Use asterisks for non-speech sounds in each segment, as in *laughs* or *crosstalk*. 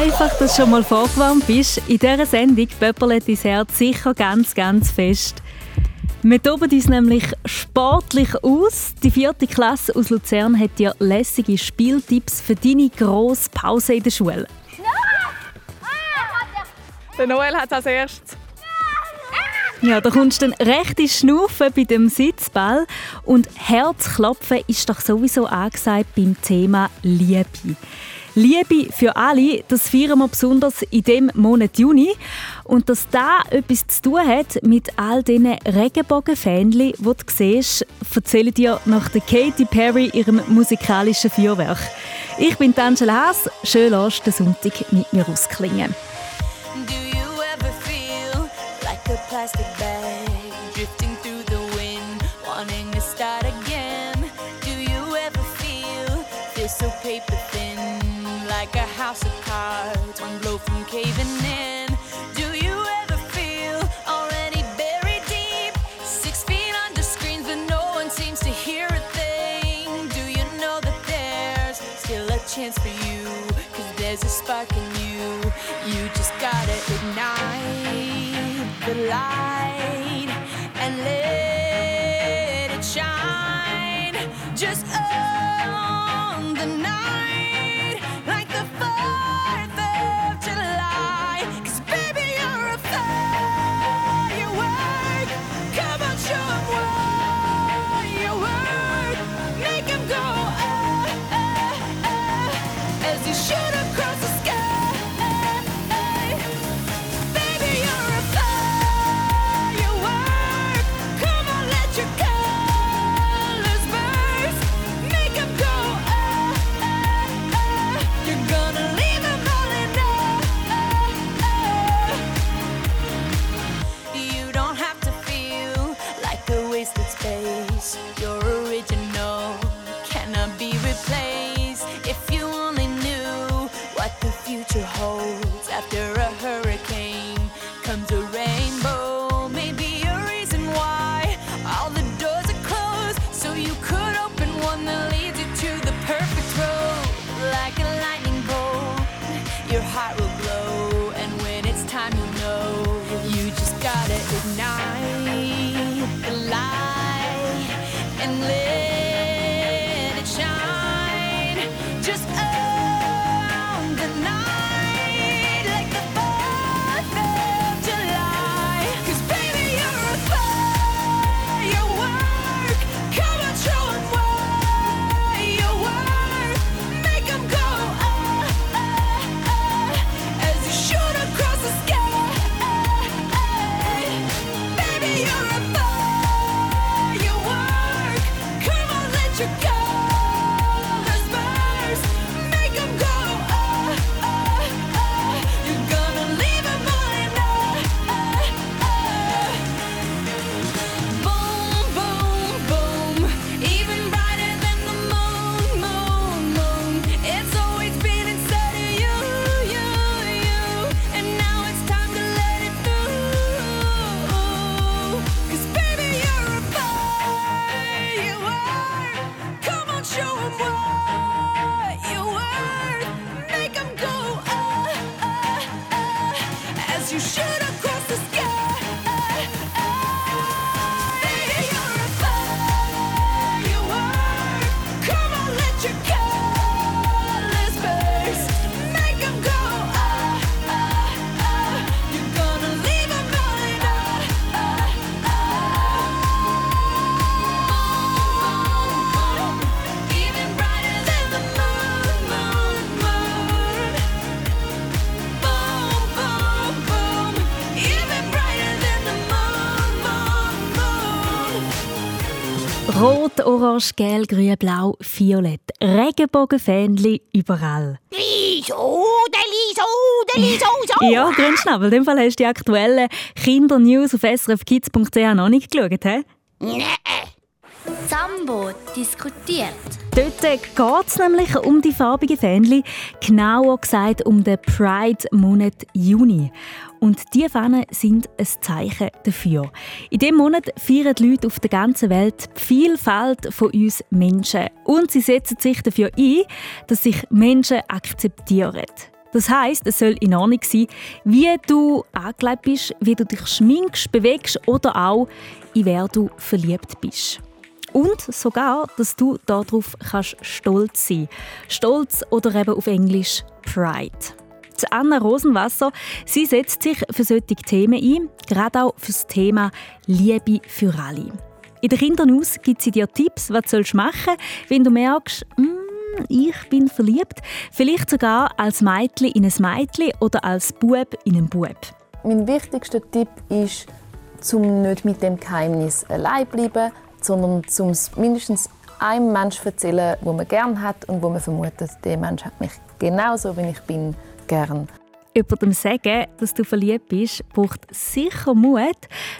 einfach du schon mal vorgewärmt bist, in dieser Sendung pöppelt dein Herz sicher ganz, ganz fest. Wir toben uns nämlich sportlich aus. Die vierte Klasse aus Luzern hat dir lässige Spieltipps für deine grosse Pause in der Schule. Der Noel hat als erstes. Ja, da kommst du dann recht ins Schnaufen bei dem Sitzball. Und Herzklopfen ist doch sowieso angesagt beim Thema Liebe. Liebe für alle, das feiern wir besonders in dem Monat Juni. Und dass da etwas zu tun hat mit all diesen Regenbogenfähnchen, die du siehst, erzähle dir nach der Katy Perry ihrem musikalischen Feuerwerk. Ich bin Angela Haas, schön lasst den Sonntag mit mir ausklingen. Do you ever feel like a plastic bag drifting through the wind, wanting to start again? Do you ever feel this so paper? gossip. Orange, Gelb, Grün, Blau, Violett. Regenbogenfähnchen überall. Wieso? *laughs* ja, Grünschnabel, in dem Fall hast du die aktuellen Kinder-News auf srfkids.ch noch nicht geschaut, hä? Nee. Sambo diskutiert. Dort geht es nämlich um die farbigen Fähnchen, genauer gesagt um den Pride-Monat Juni. Und diese Fahnen sind ein Zeichen dafür. In diesem Monat feiern die Leute auf der ganzen Welt die Vielfalt von uns Menschen. Und sie setzen sich dafür ein, dass sich Menschen akzeptieren. Das heißt, es soll in Ordnung sein, wie du angelegt bist, wie du dich schminkst, bewegst oder auch, in wer du verliebt bist. Und sogar, dass du darauf kannst stolz sein. Stolz oder eben auf Englisch Pride. Anna Rosenwasser sie setzt sich für solche Themen ein, gerade auch für das Thema Liebe für alle. In der Kindernews gibt sie dir Tipps, was du machen sollst, wenn du merkst, mm, ich bin verliebt. Vielleicht sogar als Mädchen in ein Mädchen oder als Bub in einen Bub. Mein wichtigster Tipp ist, zum nicht mit dem Geheimnis allein bleiben, sondern zum mindestens einem Menschen erzählen, wo man gern hat und wo man vermutet, der Mensch hat mich genauso, wie ich bin, gern. Jemandem sagen, dass du verliebt bist, braucht sicher Mut.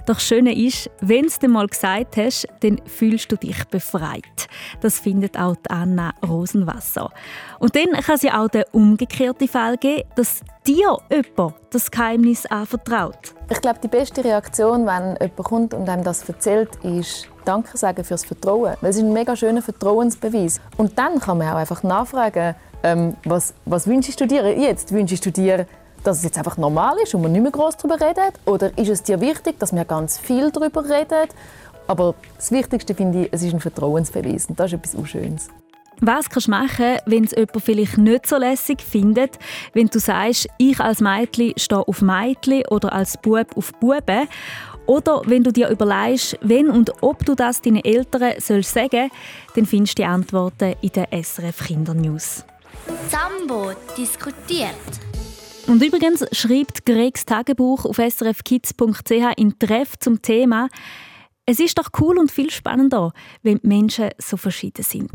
Doch das Schöne ist, wenn du es dir mal gesagt hast, dann fühlst du dich befreit. Das findet auch Anna Rosenwasser. Und dann kann es ja auch den umgekehrten Fall geben, dass dir jemand das Geheimnis anvertraut. Ich glaube, die beste Reaktion, wenn jemand kommt und einem das erzählt, ist Danke sagen fürs Vertrauen. Weil es ist ein mega schöner Vertrauensbeweis. Und dann kann man auch einfach nachfragen, ähm, was, was wünschst du dir jetzt? Wünschst du dir, dass es jetzt einfach normal ist und man nicht mehr groß darüber redet? Oder ist es dir wichtig, dass wir ganz viel darüber reden? Aber das Wichtigste finde ich, es ist ein Vertrauensbeweis das ist etwas Unschönes. Was kannst du machen, wenn es jemand vielleicht nicht so lässig findet, wenn du sagst, ich als Mädchen stehe auf Mädchen oder als Bub auf Buben? Oder wenn du dir überlegst, wenn und ob du das deinen Eltern sollst sagen dann findest du die Antworten in den SRF Kindernews. Sambo diskutiert. Und übrigens schreibt Gregs Tagebuch auf srfkids.ch in Treff zum Thema Es ist doch cool und viel spannender, wenn die Menschen so verschieden sind.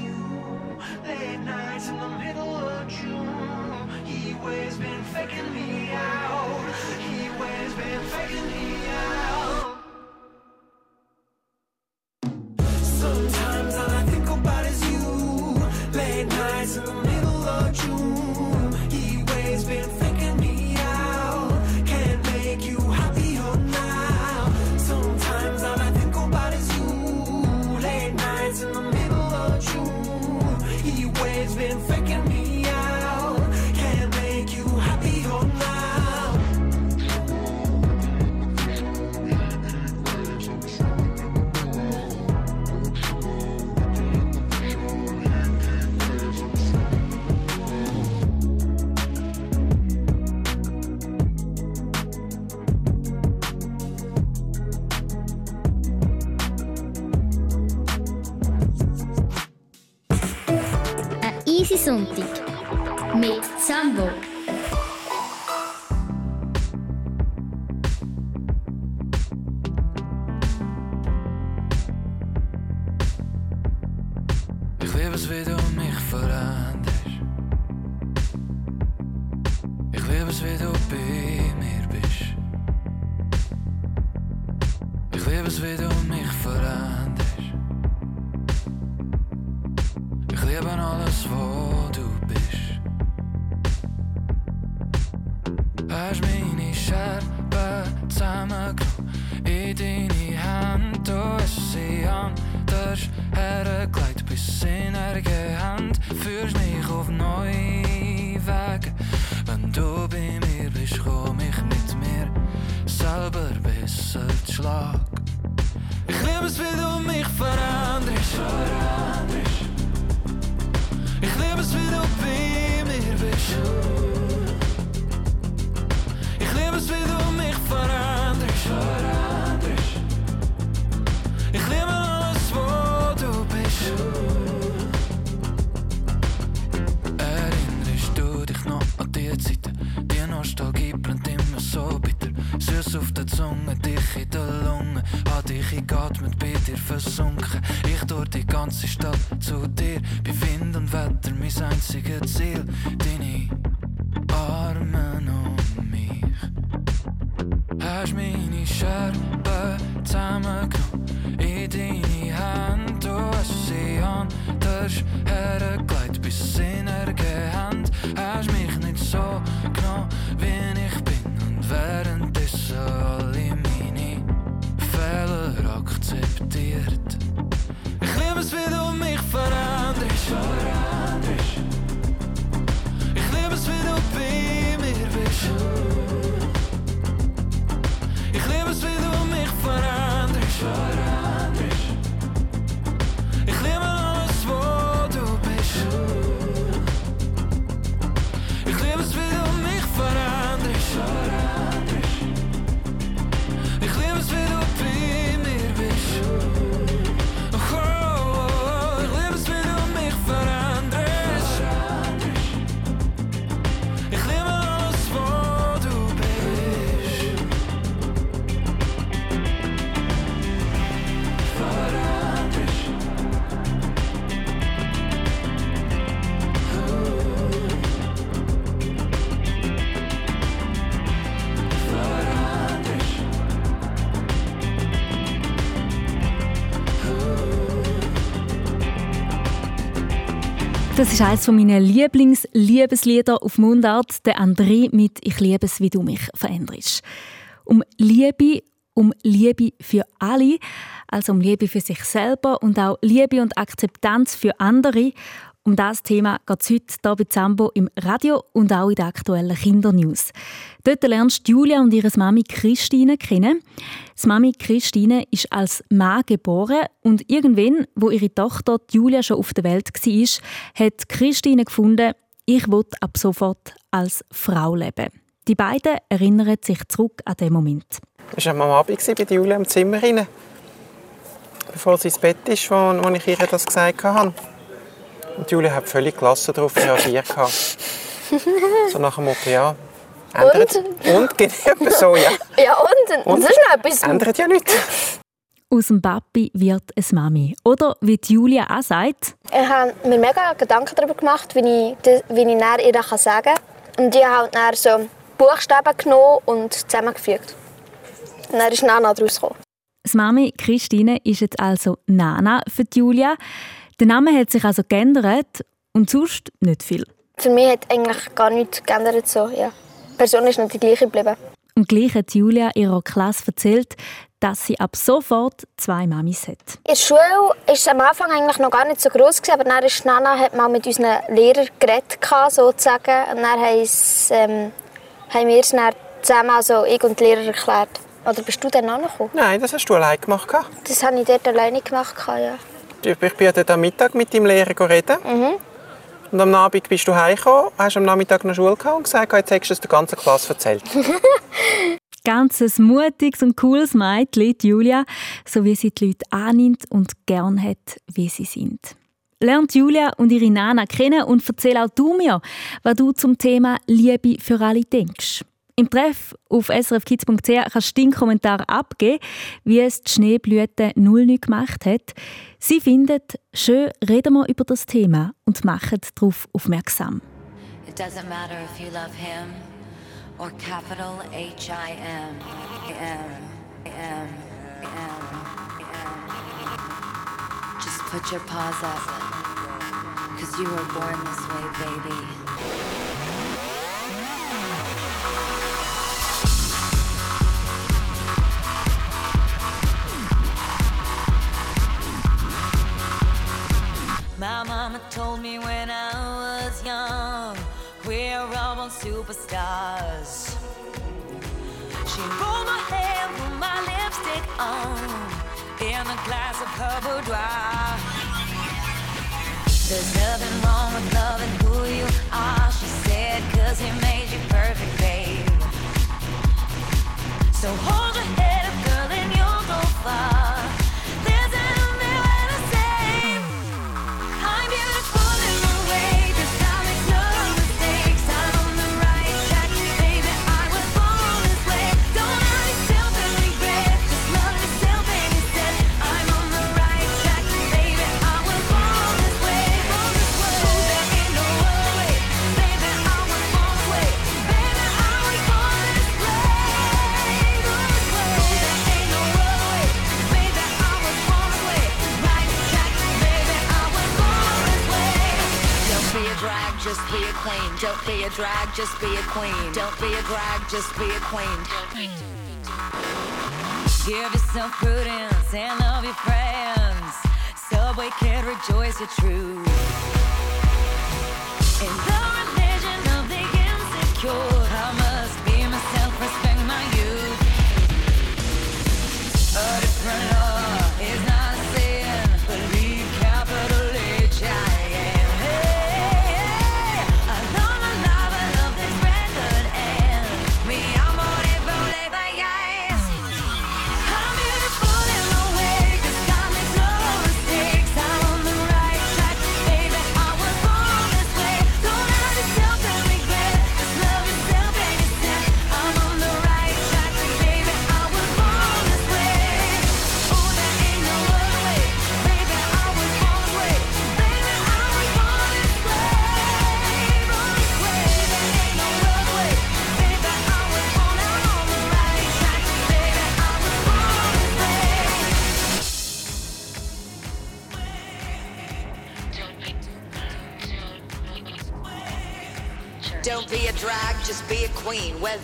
You. Es, wie du bei mir bist. Ich liebe es, wie du mich veränderst. Ich liebe alles, wo du bist. Hast meine Scherben zusammengenommen in deine Hände, du hast sie anders hergelegt bis in ihre Hand. Führst mich auf neue Wege, wenn du bei mir bist, komm ich mit mir selber besser zu Schlag. Ich liebe es, wie du mich veränderst. Ich liebe es, wie du bei mir bist. Ich liebe es, wie du mich veränderst. Nostalgie brennt immer so bitter. Süß auf der Zunge, dich in der Lunge. Hat dich eingeatmet, bei dir versunken. Ich durch die ganze Stadt zu dir. Bei Wind und Wetter mein einziges Ziel. Deine Arme um mich. Hast meine Scherben zusammengenommen in deine Hände. Du hast sie anders hergelegt bis in ihre Hand. Hast mich nicht so genommen, wie ich bin. Und währenddessen alle meine Fehler akzeptiert. Ich liebe es, wie du mich veränderst. Ich liebe es, wie du ist eines meiner Lieblings-Liebeslieder auf Mundart, der André mit «Ich liebe es, wie du mich veränderst». Um Liebe, um Liebe für alle, also um Liebe für sich selber und auch Liebe und Akzeptanz für andere. Um das Thema geht es heute hier bei Zambo im Radio und auch in den aktuellen Kindernews. Dort lernst Julia und ihre Mami Christine kennen. Die Mami Christine ist als Mann geboren und irgendwann, wo ihre Tochter Julia schon auf der Welt war, hat Christine gefunden, ich will ab sofort als Frau leben. Die beiden erinnern sich zurück an den Moment. Ich war am Abend bei Julia im Zimmer bevor sie ins Bett ist, wo ich ihr das gesagt habe. Und Julia hat völlig gelassen darauf reagiert. so nach dem Motto, ja, ändert. Und? Genau so, ja. Ja, und? Und? Das ist noch etwas. Ändert ja nichts. Aus dem Papi wird es Mami. Oder wie Julia auch sagt, Ich habe mir mega Gedanken darüber gemacht, wie ich, wie ich ihr das sagen kann. Und ich habe halt dann so Buchstaben genommen und zusammengefügt. Und dann ist Nana daraus gekommen. das Mami Christine ist jetzt also Nana für Julia. Der Name hat sich also geändert und sonst nicht viel. Für mich hat eigentlich gar nichts geändert. So, ja. Die Person ist noch die gleiche geblieben. Und gleich hat Julia ihrer Klasse erzählt, dass sie ab sofort zwei Mamis hat. In der Schule war es am Anfang eigentlich noch gar nicht so groß, aber dann ist Nana hat mal mit unseren Lehrern geredet, sozusagen. Und dann haben, es, ähm, haben wir es dann zusammen, also ich und die Lehrer, erklärt. Oder bist du dann angekommen? Nein, das hast du allein gemacht. Das habe ich dort alleine gemacht, ja ich bin dort am Mittag mit deinem Lehrer reden. Mhm. Und am Abend bist du heimgekommen, hast am Nachmittag noch Schule gehabt und gesagt, jetzt hättest du es der ganzen Klasse erzählt. *laughs* Ganzes mutiges und cooles Mädchen, Julia, so wie sie die Leute annimmt und gern hat, wie sie sind. Lernt Julia und ihre Nana kennen und erzähl auch du mir, was du zum Thema Liebe für alle denkst. Im Treff auf srfkids.ch kannst du deinen Kommentar abgeben, wie es die Schneeblüte null nicht gemacht hat. Sie findet, schön reden wir über das Thema und machen darauf aufmerksam. It doesn't matter if you love him or capital H-I-M. M, M, M, M. Just put your paws up, cause you were born this way, baby. superstars. She rolled my hair, put my lipstick on, in a glass of her boudoir. There's nothing wrong with loving who you are, she said, cause he made you perfect, babe. So hold your head. just be a queen. Don't be a drag, just be a queen. Don't be a drag, just be a queen. Give yourself prudence and love your friends. Subway can rejoice your truth. In the religion of the insecure.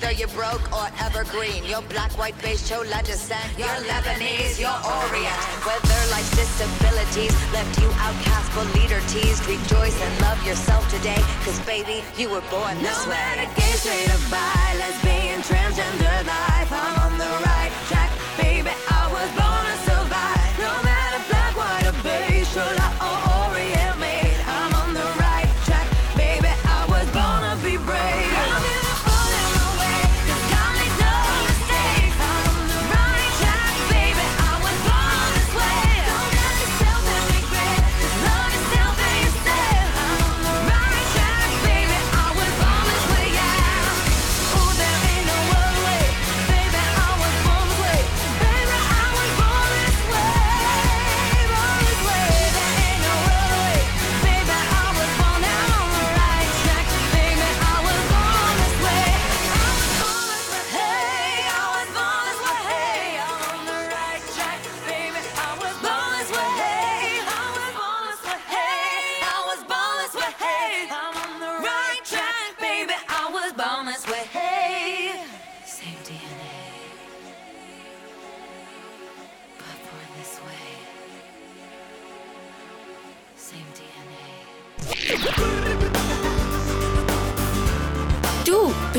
whether you're broke or evergreen. your black, white, beige, chola descent. You're Lebanese, your Orient. Whether life's disabilities left you outcast but leader teased, rejoice and love yourself today. Cause baby, you were born no this way. No matter gay, straight or bi, lesbian, transgender life, I'm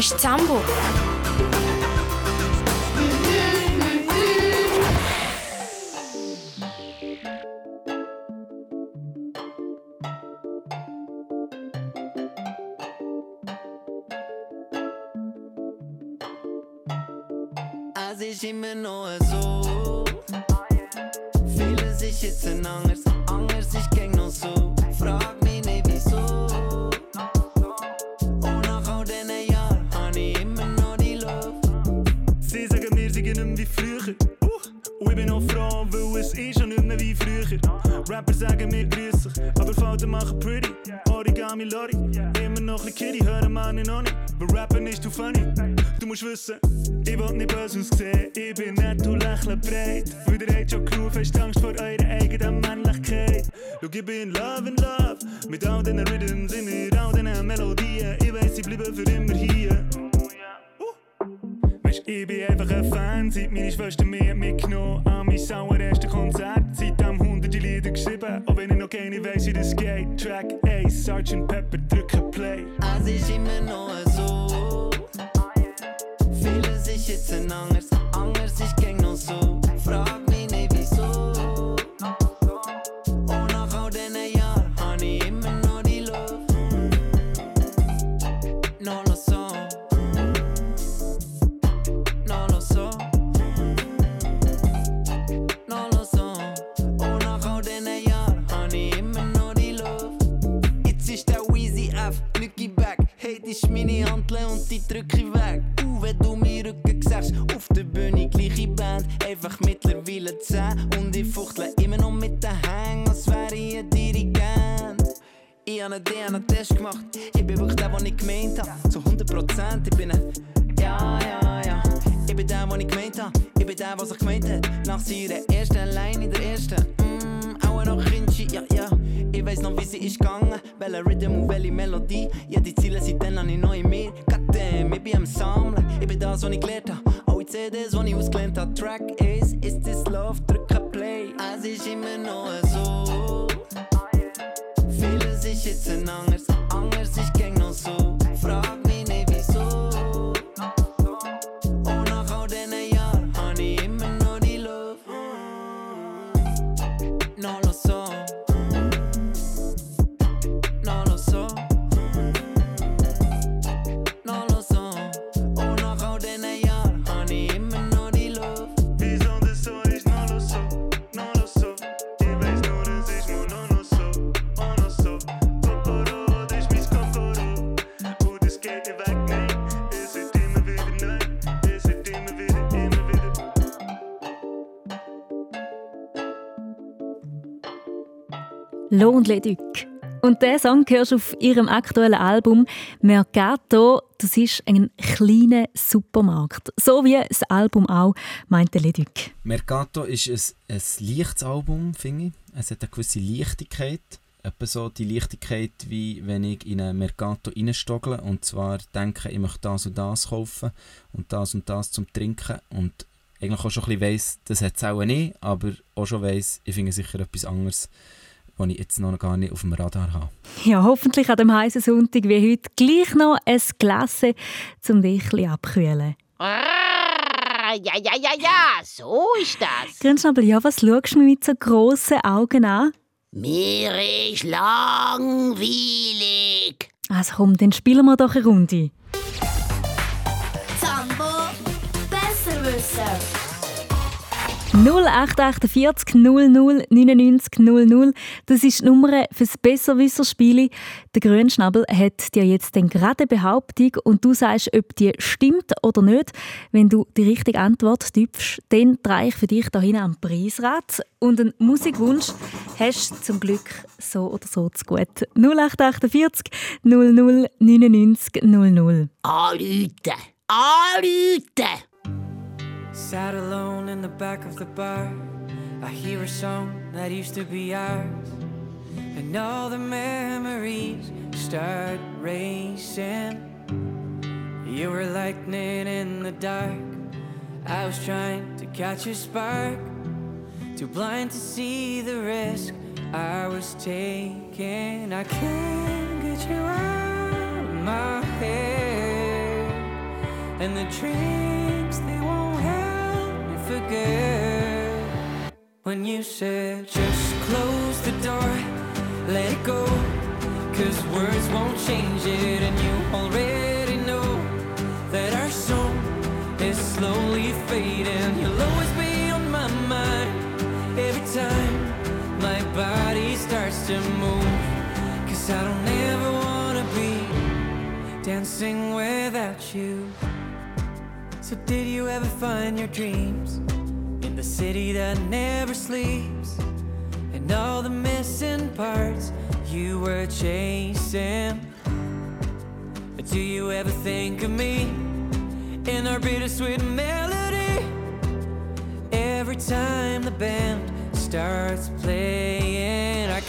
İstanbul. Jetzt ein einen DNA-Test gemacht, ich bin wirklich der, den ich gemeint habe. Zu 100% ich bin ein. Ja, ja, ja. Ich bin der, den ich gemeint habe. Ich bin der, was ich gemeint hat. Nach seiner ersten Line in der ersten. Mm, auch noch Kinchi, ja, ja. Ich weiss noch, wie sie ist gegangen. Welcher Rhythm und welche Melodie. Ja, die Ziele sind dann ich neu in mir. Goddamn, ich bin am Sammeln. Ich bin das, was ich gelernt habe. Alle CDs, die ich ausgelernt habe. Track ist, ist this love, drücke Play. Es ist immer noch so. Vieles ist jetzt ein anders, anders ist gäng noch so. Lo und Leduc. Und diesen Song hörst du auf ihrem aktuellen Album Mercato. Das ist ein kleiner Supermarkt. So wie das Album auch, meinte Leduc. Mercato ist ein, ein leichtes Album, finde ich. Es hat eine gewisse Leichtigkeit. Etwa so die Leichtigkeit, wie wenn ich in einen Mercato reinstoggle und zwar denke, ich möchte das und das kaufen und das und das zum Trinken und eigentlich auch schon ein bisschen weiss, das hat es auch nicht, aber auch schon weiss, ich finde sicher etwas anderes, was ich jetzt noch gar nicht auf dem Radar habe. Ja, hoffentlich an dem heißen Sonntag wie heute gleich noch ein Glas, um dich ein abkühlen. Ja, ja, ja, ja, so ist das. Grünschnabel, ja, was schaust du mir mit so grossen Augen an? Mir ist langweilig. Also komm, dann spielen wir doch eine Runde. Zambo besser wissen. 0848 00 99 00. Das ist die Nummer für das Besserwisser-Spiel. Der Grünschnabel hat dir jetzt dann gerade Behauptung und du sagst, ob die stimmt oder nicht. Wenn du die richtige Antwort tippst, dann drehe ich für dich da hinten am Preisrad. Und einen Musikwunsch hast du zum Glück so oder so zu gut. 0848 00 99 00. Anrufen! Anrufen! Sat alone in the back of the bar. I hear a song that used to be ours. And all the memories start racing. You were lightning in the dark. I was trying to catch a spark. Too blind to see the risk I was taking. I can't get you out of my head. And the drinks, they When you said, just close the door, let it go. Cause words won't change it, and you already know that our song is slowly fading. You'll always be on my mind every time my body starts to move. Cause I don't ever wanna be dancing without you. So, did you ever find your dreams the city that never sleeps? And all the missing parts you were chasing. But do you ever think of me in our bittersweet melody? Every time the band starts playing, I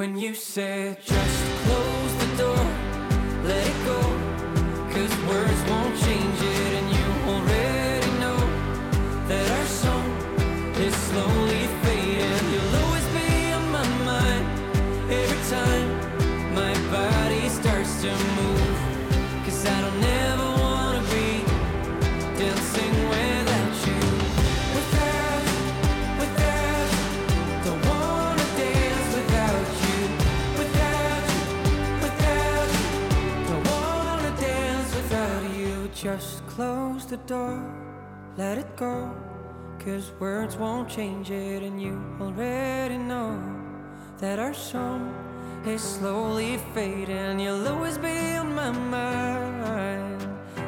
When you said, just close the door, let it go. Cause words won't Just close the door, let it go. Cause words won't change it, and you already know that our song is slowly fading. You'll always be on my mind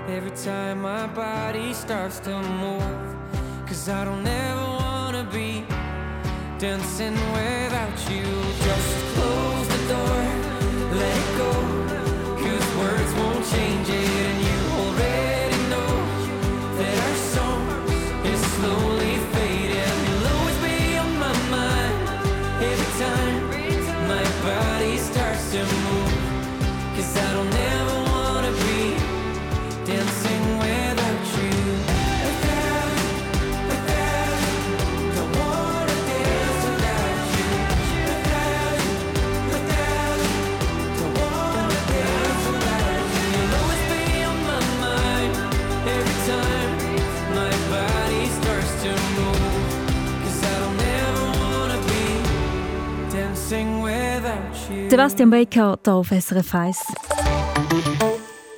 every time my body starts to move. Cause I don't ever wanna be dancing without you. Just close the door, let it go. Cause words won't change it, Sebastian Baker hier auf SRF 1.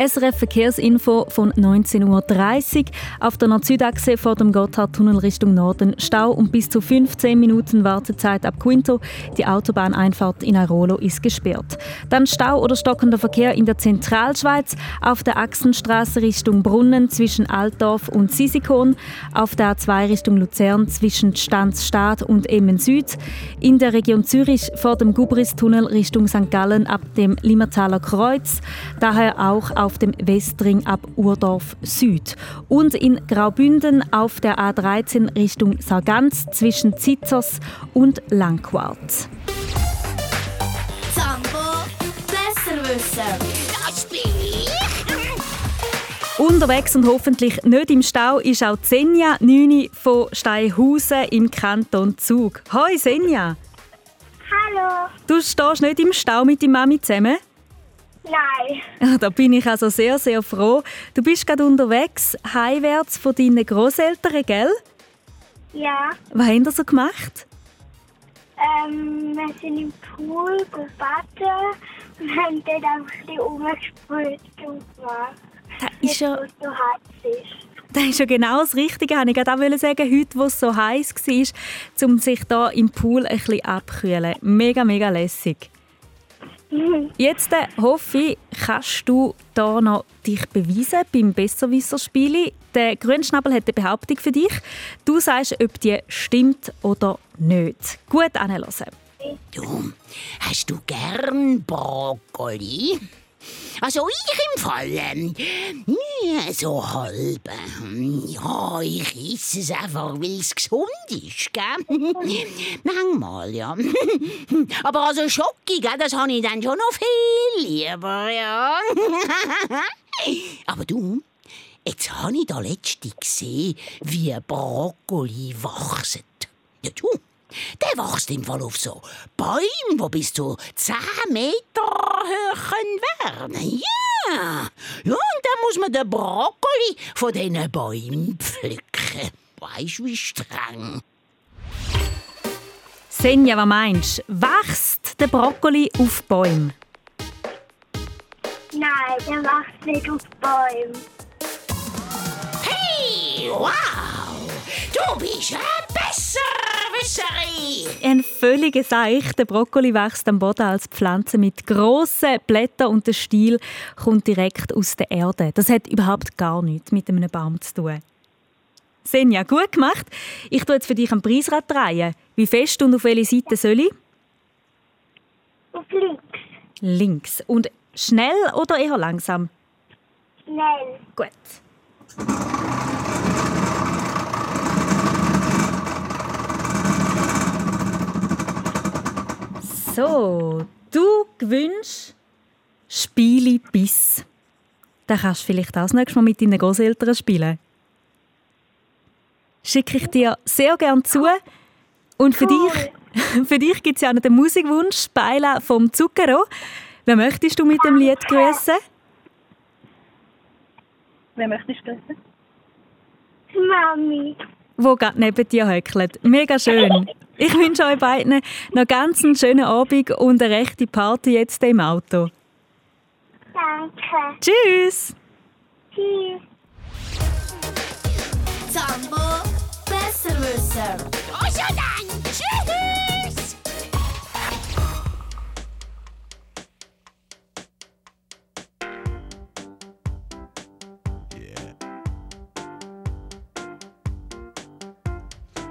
SRF Verkehrsinfo von 19.30 Uhr. Auf der Nord-Südachse vor dem Gotthardtunnel Richtung Norden Stau und bis zu 15 Minuten Wartezeit ab Quinto. Die Autobahneinfahrt in Airolo ist gesperrt. Dann Stau oder stockender Verkehr in der Zentralschweiz. Auf der Achsenstraße Richtung Brunnen zwischen Altdorf und Sisikon. Auf der A2 Richtung Luzern zwischen Stanzstadt und Emmen Süd. In der Region Zürich vor dem Gubristunnel Richtung St. Gallen ab dem Limmertaler Kreuz. Daher auch auf dem Westring ab Urdorf Süd. Und in Graubünden auf der A13 Richtung Sargans zwischen Zitzers und Langquart. Zambo Besserwisser. Das bin ich. Unterwegs und hoffentlich nicht im Stau ist auch Senja Nüni von Steinhausen im Kanton Zug. Hoi Senja! Hallo. Du stehst nicht im Stau mit deiner Mami zusammen? Nein. Ja, Da bin ich also sehr, sehr froh. Du bist gerade unterwegs, heimwärts von deinen Großeltern, gell? Ja. Was haben ihr so gemacht? Ähm, wir sind im Pool gebaden und haben dort einfach ein bisschen rumgesprüht und gemacht. Das ist ja, so heiß ist. das ist ja genau das Richtige. Ich wollte auch sagen, heute, wo es so heiß war, um sich da im Pool ein bisschen abkühlen. Mega, mega lässig. Jetzt äh, hoffe ich, kannst du da noch dich beweisen beim Besserwisser-Spiel. Der Grünschnabel hat eine Behauptung für dich. Du sagst, ob die stimmt oder nicht. Gut anhören. Du, hast du gern Brokkoli? Also ich im Fall, ähm, so halb. Ja, ich esse es einfach, weil es gesund ist, gell? *laughs* Manchmal, ja. *laughs* Aber also Schoki, das habe ich dann schon noch viel lieber, ja. *laughs* Aber du, jetzt habe ich da letztens gesehen, wie Brokkoli wachsen. Ja, du. Der wächst im Fall auf so Bäume, die bis zu 10 Meter. Ja. ja, und dann muss man den Brokkoli von diesen Bäumen pflücken. Weißt du, wie streng? Senja, was meinst du? Wächst der Brokkoli auf Bäumen? Nein, der wächst nicht auf Bäumen. Hey, wow! Du bist ein Besserwisser! Nüsserie! Ein völliger Seich. Der Brokkoli wächst am Boden als Pflanze mit grossen Blättern und der Stiel kommt direkt aus der Erde. Das hat überhaupt gar nichts mit einem Baum zu tun. Senja, gut gemacht. Ich tue jetzt für dich ein Preisrad drehen. Wie fest und auf welche Seite soll ich? Auf links. Links. Und schnell oder eher langsam? Schnell. Gut. So, du gewünschst Spiele bis. Dann kannst du vielleicht auch das nächste Mal mit deinen Großeltern spielen. Schicke ich dir sehr gerne zu. Und für dich, *laughs* für dich gibt es ja noch den Musikwunsch Speila vom Zucchero. Wer möchtest du mit dem Lied grüßen? Wer möchtest du grüßen? Mami. wo gerade neben dir höckelt. Mega schön. Ich wünsche euch beiden noch ganz einen schönen Abend und eine rechte Party jetzt im Auto. Danke. Tschüss! Tschüss. Zambo Besserwisser. Oh, schon dann! Tschüss! Yeah.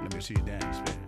Let me see you dance, baby.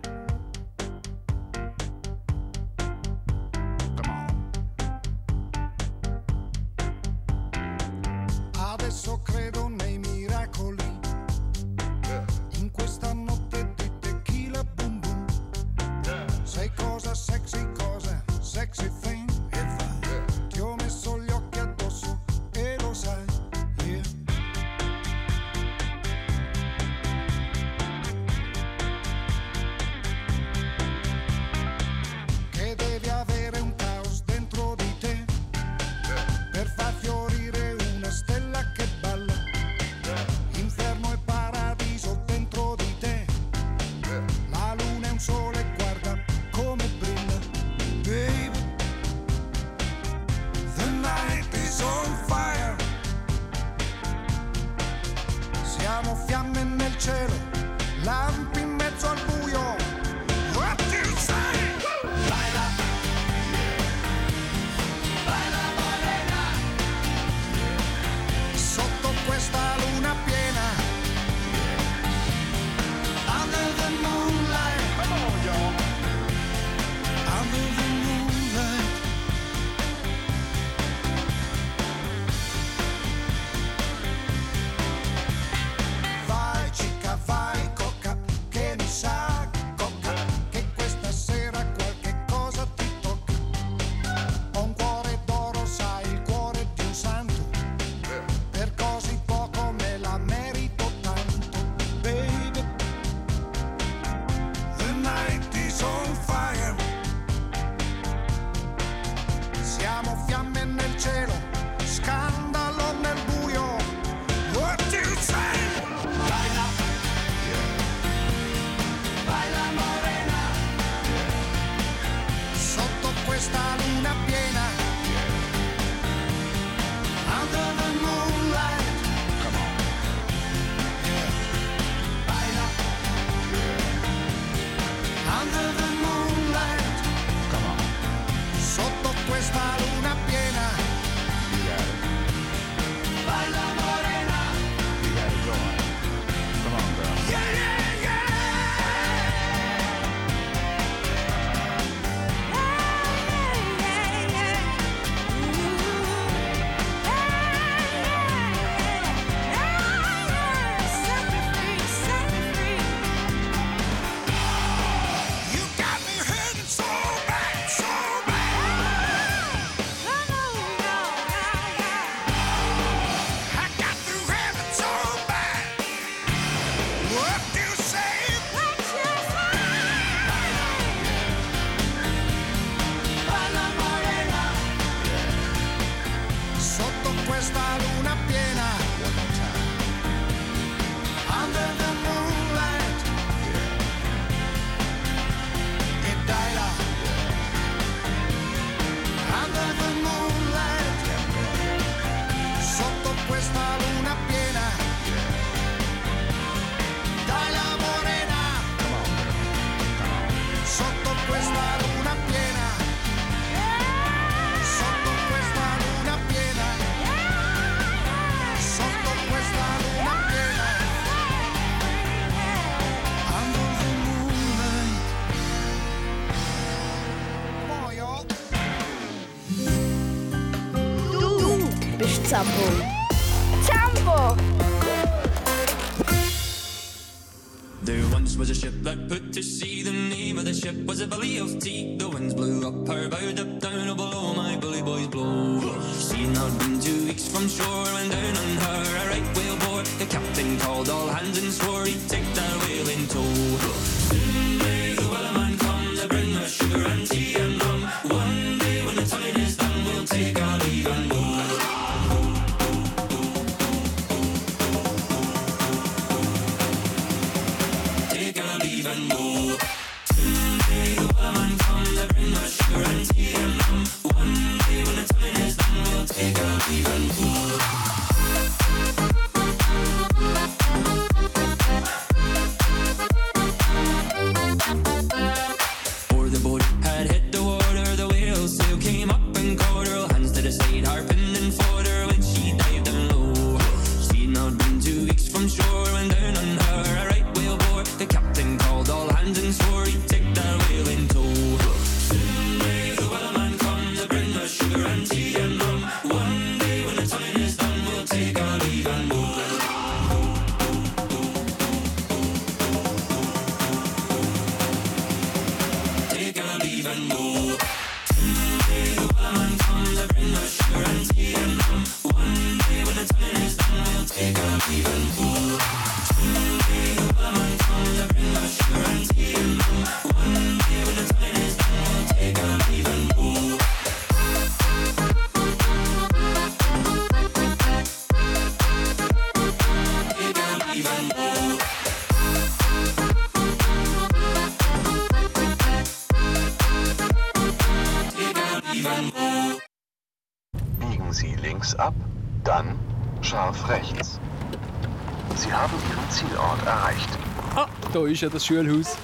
ist ja das Schulhaus.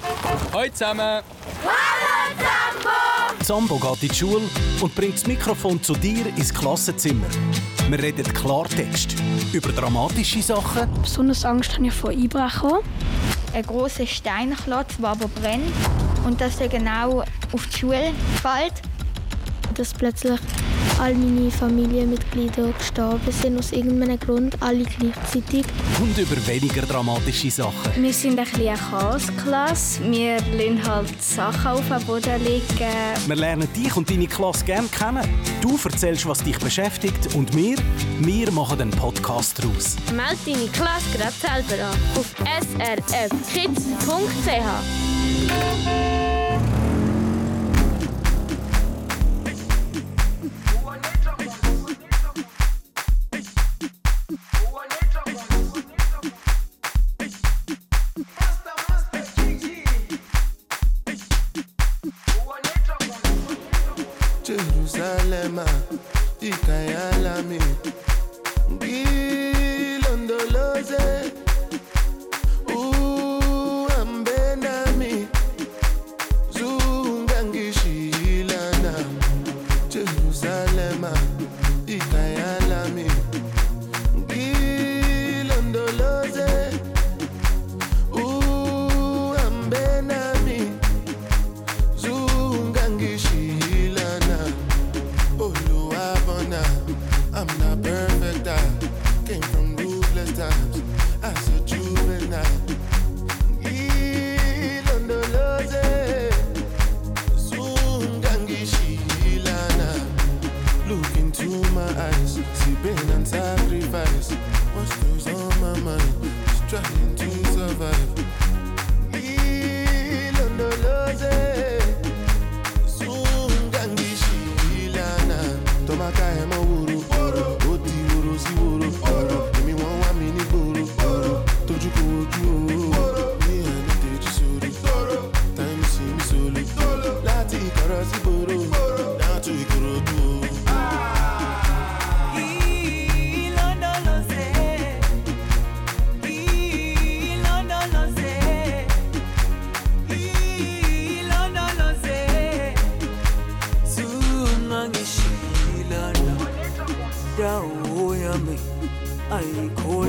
Hallo zusammen! Hallo Zambo! Zambo geht in die Schule und bringt das Mikrofon zu dir ins Klassenzimmer. Wir reden Klartext über dramatische Sachen. Besonders Angst habe ich vor Einbrechen. Ein grosser Steinklotz, der aber brennt und dass er genau auf die Schule fällt. Dass plötzlich all meine Familienmitglieder gestorben sind, aus irgendeinem Grund, alle gleichzeitig. Und über weniger dramatische Sachen. Wir sind ein bisschen eine Chaosklasse. Wir lernen halt Sachen auf den Boden liegen. Wir lernen dich und deine Klasse gerne kennen. Du erzählst, was dich beschäftigt und wir, wir machen einen Podcast daraus. Meld deine Klasse gerade selber an auf srfkids.ch.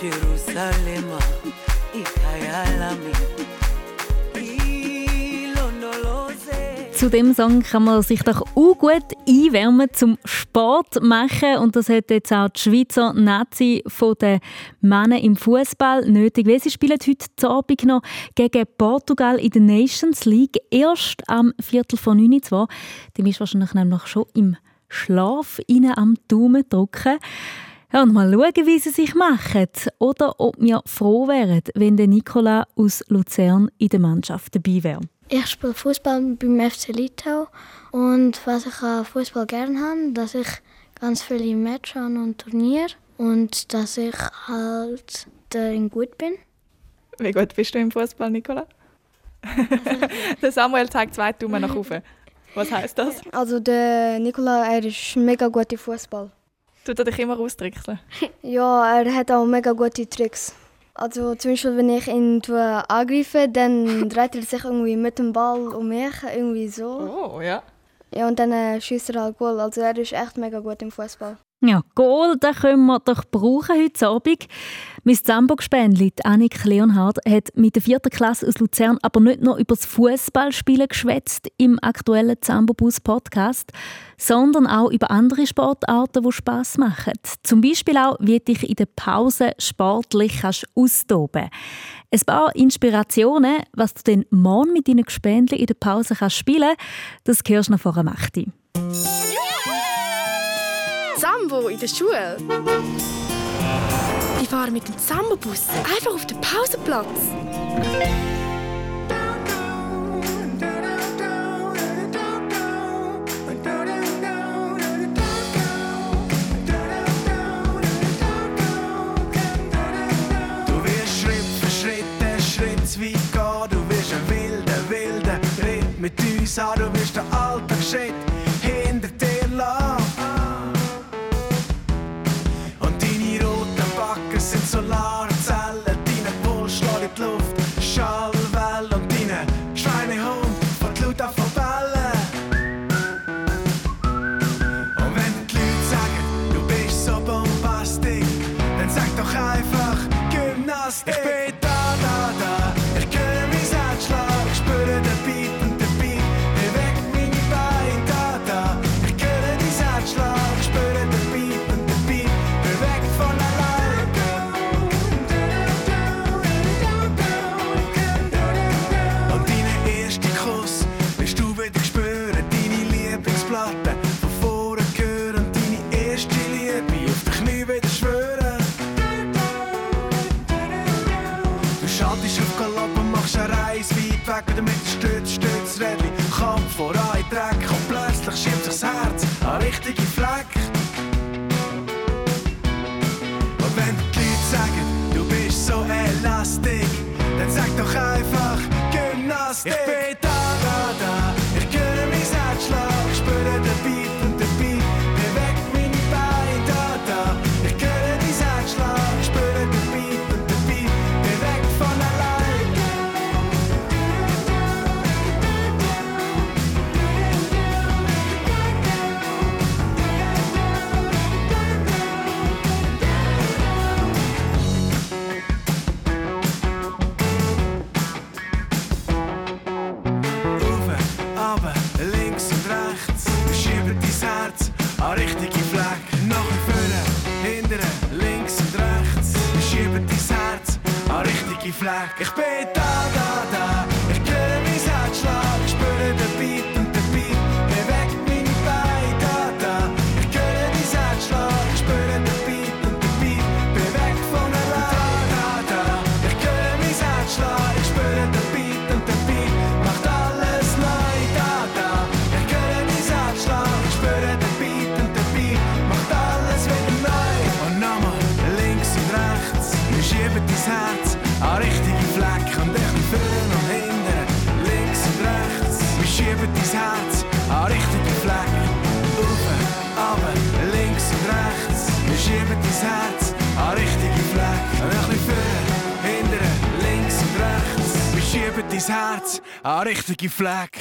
Jerusalema ikhaya lami ilondoloze Zu dem Song kann man sich doch auch gut einwärmen zum Sport machen und das hat jetzt auch die Schweizer Nazi von den Männern im Fußball nötig. Weil sie spielen heute Abend noch gegen Portugal in der Nations League erst am Viertel vor 9 Uhr. Die ist wahrscheinlich nämlich schon im Schlaf ihnen am Daumen drücken. Ja, und mal schauen, wie sie sich machen. Oder ob wir froh wären, wenn der Nicola aus Luzern in der Mannschaft dabei wäre. Ich spiele Fußball beim FC Litau und was ich an Fußball gerne habe, dass ich ganz viele Matches habe und Turniere und dass ich halt darin gut bin. Wie gut bist du im Fußball, Nicola? *laughs* der Samuel zeigt zwei Daumen nach oben. Was heißt das? Also der Nikola, er ist mega gut im Fußball. Tut er dich immer austrickseln? *laughs* Ja, er hat auch mega gute Tricks. Also zum Beispiel, wenn ich ihn angreife, dann *laughs* dreht er sich irgendwie mit dem Ball um mich, irgendwie so. Oh, ja. Ja, und dann äh, schießt er halt Goal. Also er ist echt mega gut im Fußball. Ja, Goal, den können wir doch brauchen heute Abend. Mein Zambo-Gespänli, Annik Leonhardt, hat mit der vierten Klasse aus Luzern aber nicht nur über das Fußballspielen geschwätzt im aktuellen Zambo-Bus-Podcast, sondern auch über andere Sportarten, die Spass machen. Zum Beispiel auch, wie dich in der Pause sportlich kannst austoben Ein paar Inspirationen, was du dann morgen mit deinen Gespänli in der Pause kannst spielen das hörst du noch vor der 8. Sambo in der Schule. Ich fahre mit dem Sambo-Bus einfach auf den Pausenplatz. Du wirst Schritt für Schritt einen Schritt zu este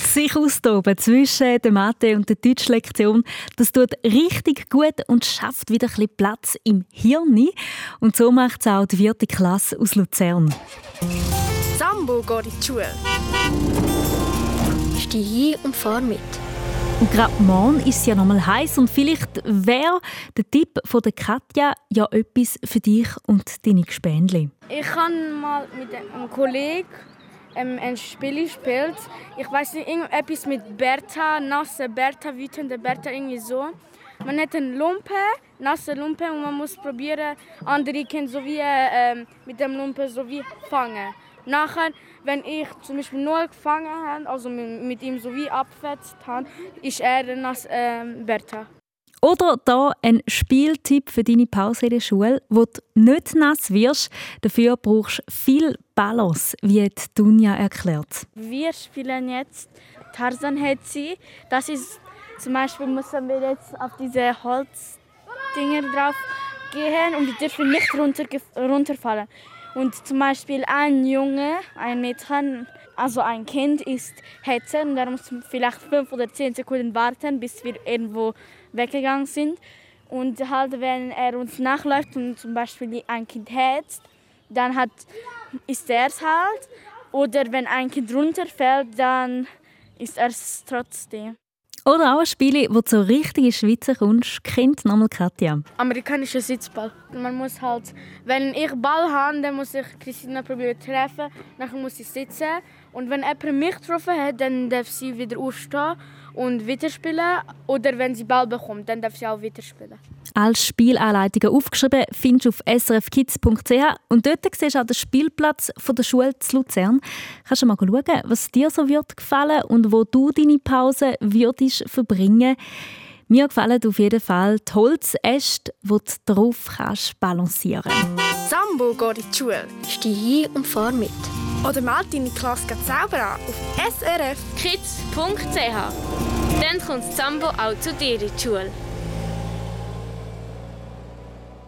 Sich austoben zwischen der Mathe- und der Deutschlektion, das tut richtig gut und schafft wieder ein bisschen Platz im Hirn. Und so macht es auch die vierte Klasse aus Luzern. Sambo geht in die Schule. Steh hin und fahr mit. Und gerade morgen ist es ja nochmal heiß und vielleicht wäre der Tipp von der Katja ja etwas für dich und deine Gespendli. Ich habe mal mit einem Kollegen ähm, ein Spiel gespielt. Ich weiß nicht, irgendetwas mit Bertha, nasse Bertha, wütende Bertha, irgendwie so. Man hat eine Lumpe, nasse Lumpe und man muss probieren, andere Kinder so wie, ähm, mit dem Lumpe so wie fangen. Nachher, wenn ich zum Beispiel nur gefangen habe, also mit, mit ihm so wie abgefetzt habe, ist er der nasse ähm, Bertha. Oder da ein Spieltipp für deine Pause in der Schule, wo du nicht nass wirst. Dafür brauchst du viel Balance, wie Dunja erklärt. Wir spielen jetzt Tarzan Hetzi. Das ist zum Beispiel müssen wir jetzt auf diese Holzdinger drauf gehen und wir dürfen nicht runter, runterfallen. Und zum Beispiel ein Junge, ein Mädchen, also ein Kind ist Hetze und der muss vielleicht fünf oder zehn Sekunden warten, bis wir irgendwo weggegangen sind. Und halt, wenn er uns nachläuft und zum Beispiel ein Kind hetzt, dann hat, ist er es halt. Oder wenn ein Kind runterfällt, dann ist er es trotzdem. Oder auch ein Spiel, wo du so richtig in Schweizer kommst, kennt nochmal Katja. Amerikanischer Sitzball. Man muss halt, wenn ich Ball habe, dann muss ich Christina probieren zu treffen. Nachher muss ich sitzen. Und wenn jemand mich getroffen hat, dann darf sie wieder aufstehen und weiterspielen. Oder wenn sie Ball bekommt, dann darf sie auch weiterspielen. Als Spielanleitungen aufgeschrieben findest du auf srfkids.ch und dort siehst du auch den Spielplatz von der Schule zu Luzern. Kannst du mal schauen, was dir so wird gefallen und wo du deine Pause würdest verbringen. Mir gefallen auf jeden Fall die Holzäste, wo du drauf kannst balancieren. Sambo geht in die Schule. Steh hin und fahr mit. Oder meld deine Klasse selber an auf srfkids.ch. Dann kommt Sambo auch zu dir in die Schule.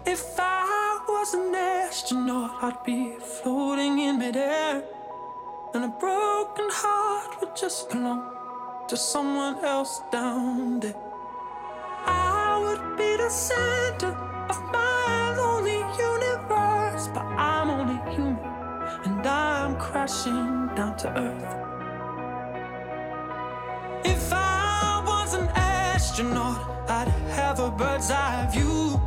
If I was an astronaut, I'd be floating in midair. And a broken heart would just belong to someone else down there. I would be the center of my crashing down to earth. If I was an astronaut, I'd have a bird's eye view.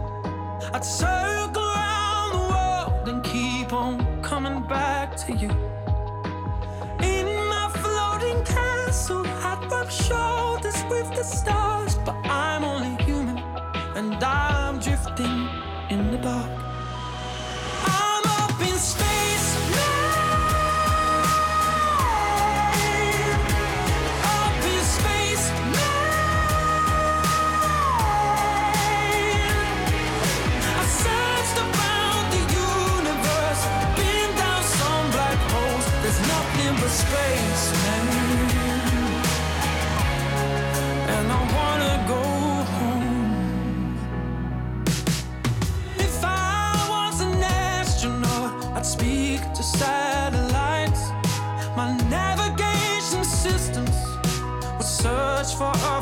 I'd circle around the world and keep on coming back to you. In my floating castle, I'd rub shoulders with the stars, but I'm only human and I'm drifting in the dark.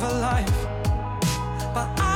of a life, but I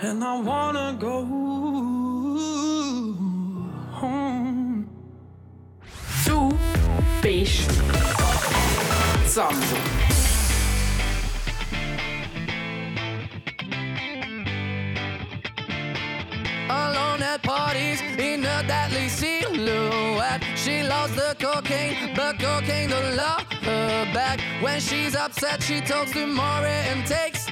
And I wanna go home. Du bist. Alone at parties in a deadly silhouette. She loves the cocaine, but cocaine don't love her back. When she's upset, she talks to Maury and takes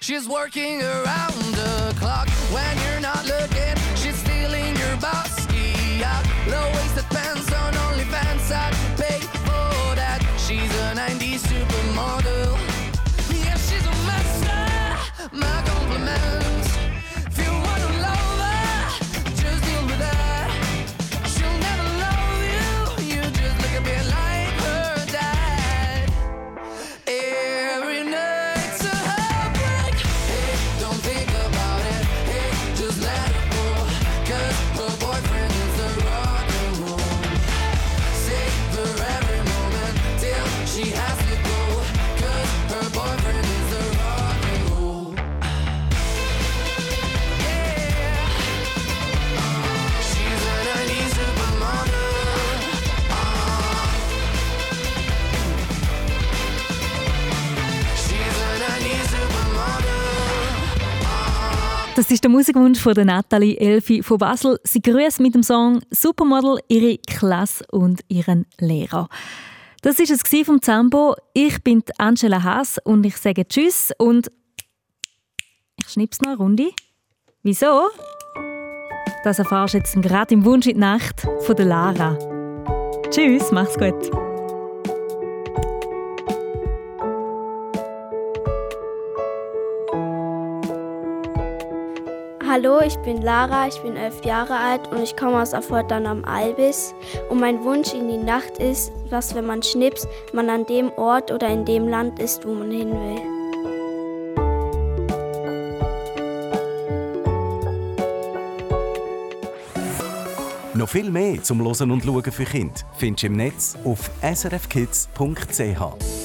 She's working around the clock. When Das ist der Musikwunsch von der Nathalie Elfi von Basel. Sie grüßt mit dem Song Supermodel ihre Klasse und ihren Lehrer. Das ist es vom Zambo. Ich bin Angela Haas und ich sage Tschüss und ich schnips noch eine Runde. Wieso? Das erfahrst du jetzt gerade im Wunsch in die Nacht von der Lara. Tschüss, mach's gut. Hallo, ich bin Lara, ich bin elf Jahre alt und ich komme aus Affortan am Albis. Und mein Wunsch in die Nacht ist, dass wenn man schnipst, man an dem Ort oder in dem Land ist, wo man hin will. Noch viel mehr zum Losen und Schauen für Kinder findest du im Netz auf srfkids.ch.